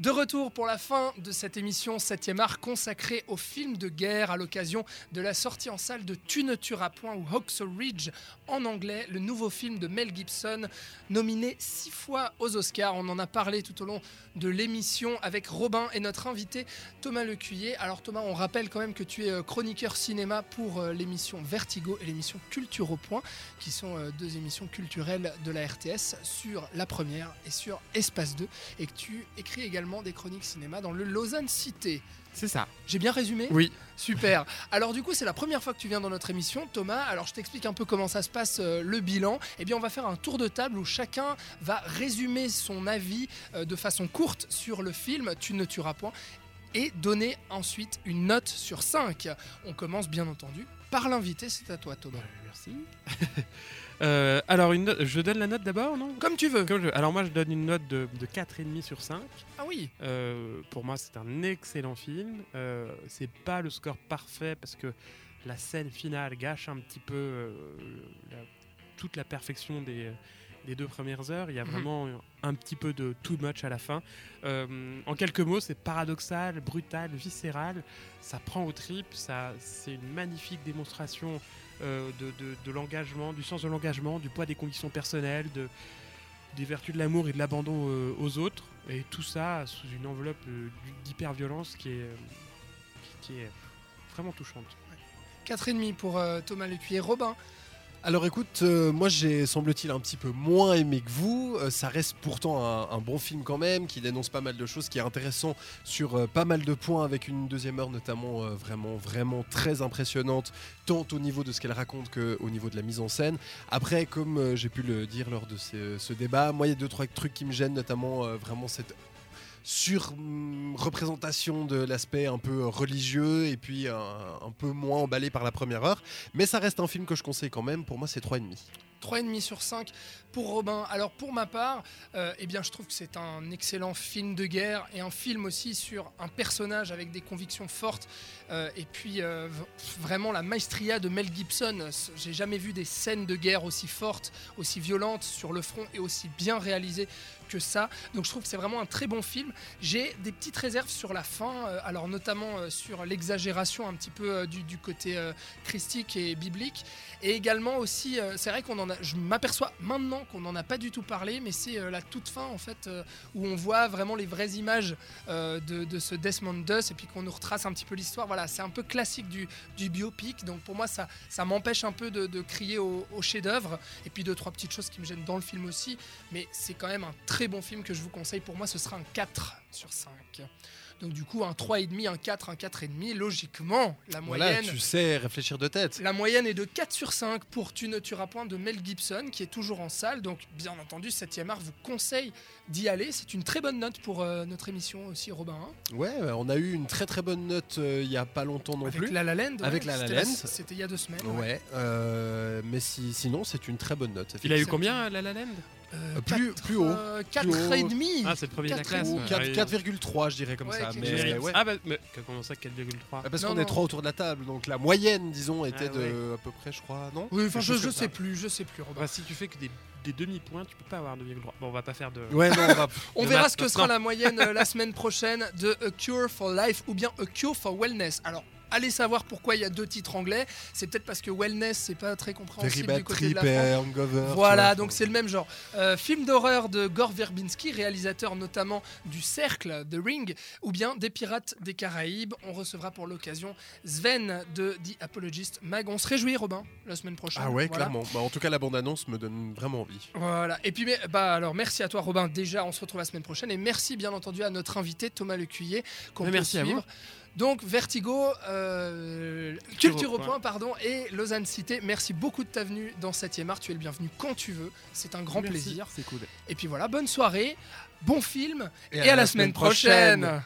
De retour pour la fin de cette émission 7e art consacrée au film de guerre à l'occasion de la sortie en salle de Tu ne tueras point ou Hawks Ridge en anglais, le nouveau film de Mel Gibson, nominé six fois aux Oscars. On en a parlé tout au long de l'émission avec Robin et notre invité Thomas Lecuyer. Alors Thomas, on rappelle quand même que tu es euh, chroniqueur cinéma pour euh, l'émission Vertigo et l'émission Culture au Point, qui sont euh, deux émissions culturelles de la RTS sur la première et sur Espace 2, et que tu écris également des chroniques cinéma dans le Lausanne Cité. C'est ça. J'ai bien résumé? Oui. Super. Alors du coup, c'est la première fois que tu viens dans notre émission, Thomas. Alors je t'explique un peu comment ça se passe, euh, le bilan. Eh bien, on va faire un tour de table où chacun va résumer son avis euh, de façon courte sur le film Tu ne tueras point et donner ensuite une note sur 5. On commence bien entendu par l'invité, c'est à toi Thomas. Merci. Euh, alors, une note- je donne la note d'abord, non? Comme tu veux. Comme je- Alors, moi, je donne une note de, de 4,5 sur 5. Ah oui. Euh, pour moi, c'est un excellent film. Euh, c'est pas le score parfait parce que la scène finale gâche un petit peu euh, la- toute la perfection des, des deux premières heures. Il y a Mhm. vraiment un petit peu de too much à la fin. Euh, en quelques mots, c'est paradoxal, brutal, viscéral. Ça prend aux tripes. Ça, c'est une magnifique démonstration euh, de, de- de l'engagement, du sens de l'engagement, du poids des convictions personnelles, de, des vertus de l'amour et de l'abandon euh, aux autres. Et tout ça sous une enveloppe euh, d'hyper-violence qui est, qui, qui est vraiment touchante. 4,5 pour euh, Thomas Lecuyer. Robin, Alors écoute, euh, moi j'ai semble-t-il un petit peu moins aimé que vous. Euh, ça reste pourtant un, bon film quand même, qui dénonce pas mal de choses, qui est intéressant sur euh, pas mal de points, avec une deuxième heure notamment vraiment, vraiment très impressionnante, tant au niveau de ce qu'elle raconte qu'au niveau de la mise en scène. Après, comme j'ai pu le dire lors de ce, débat, moi il y a deux, trois trucs qui me gênent, notamment vraiment cette sur-représentation de l'aspect un peu religieux et puis un, un peu moins emballé par la première heure. Mais ça reste un film que je conseille quand même. Pour moi, c'est 3,5. 3,5 sur 5 pour Robin. Alors pour ma part, euh, eh bien je trouve que c'est un excellent film de guerre et un film aussi sur un personnage avec des convictions fortes euh, et puis euh, vraiment la maestria de Mel Gibson. J'ai jamais vu des scènes de guerre aussi fortes, aussi violentes sur le front et aussi bien réalisées que ça. Donc je trouve que c'est vraiment un très bon film. J'ai des petites réserves sur la fin, euh, alors notamment euh, sur l'exagération un petit peu euh, du, côté christique et biblique. Et également aussi, c'est vrai qu'on en a, je m'aperçois maintenant qu'on n'en a pas du tout parlé, mais c'est la toute fin en fait où on voit vraiment les vraies images de, ce Desmond et puis qu'on nous retrace un petit peu l'histoire. Voilà, c'est un peu classique du, biopic, donc pour moi ça, ça m'empêche un peu de, de crier au, au chef-d'œuvre. Et puis deux trois petites choses qui me gênent dans le film aussi, mais c'est quand même un très bon film que je vous conseille. Pour moi, ce sera un 4 sur 5. Donc du coup, un 3,5, un 4, un 4,5. Logiquement, la Voilà, moyenne... tu sais réfléchir de tête. La moyenne est de 4 sur 5 pour Tu ne tueras point de Mel Gibson, qui est toujours en salle. Donc, bien entendu, 7e art vous conseille d'y aller. C'est une très bonne note pour euh, notre émission aussi, Robin. hein. Ouais, on a eu une très très bonne note euh, il y a pas longtemps non Avec plus. La La Land. ouais, Avec La La c'était Land. C'était il y a deux semaines. Ouais, euh, mais si, sinon c'est une très bonne note. Il a eu combien, La La Land? Euh, plus- quatre, plus haut. euh, quatre Plus haut. et demi. Ah, c'est le premier de la Quatre classe. ou ouais. Quatre- Ouais. 4,3 je dirais comme Ouais, ça. Mais, ouais. Ah, bah, mais comment ça, 4,3 Ah, Parce qu'on est trois autour de la table, donc la moyenne, disons, était Ah, de ouais. à peu près, je crois, non Oui, enfin, je, je sais plus, je sais plus, Robin. Bah, si tu fais que des, des demi-points, tu peux pas avoir 2,3. Bon, on va pas faire de. Ouais, non, on va. On Le verra ce que sera la moyenne euh, la semaine prochaine de A Cure for Life ou bien A Cure for Wellness. Alors, allez savoir pourquoi il y a deux titres anglais. C'est peut-être parce que Wellness, c'est pas très Very compréhensible du côté de la France. et hangover. Voilà, vois. donc c'est le même genre. Euh, film d'horreur de Gore Verbinski, réalisateur notamment du Cercle, The Ring, ou bien des Pirates des Caraïbes. On recevra pour l'occasion Sven de The Apologist Mag. On se réjouit, Robin, la semaine prochaine. Ah ouais, Voilà. clairement. Bah, en tout cas, la bande-annonce me donne vraiment envie. Voilà. Et puis, mais, bah alors, merci à toi, Robin. Déjà, on se retrouve la semaine prochaine. Et merci, bien entendu, à notre invité, Thomas Lecuyer, qu'on peut merci à suivre. Donc, Vertigo, euh, Culture au point. point, pardon, et Lausanne Cité. Merci beaucoup de ta venue dans 7e art. Tu es le bienvenu quand tu veux. C'est un grand Merci, plaisir. C'est cool. Et puis voilà, bonne soirée, bon film, et, à, la, semaine prochaine.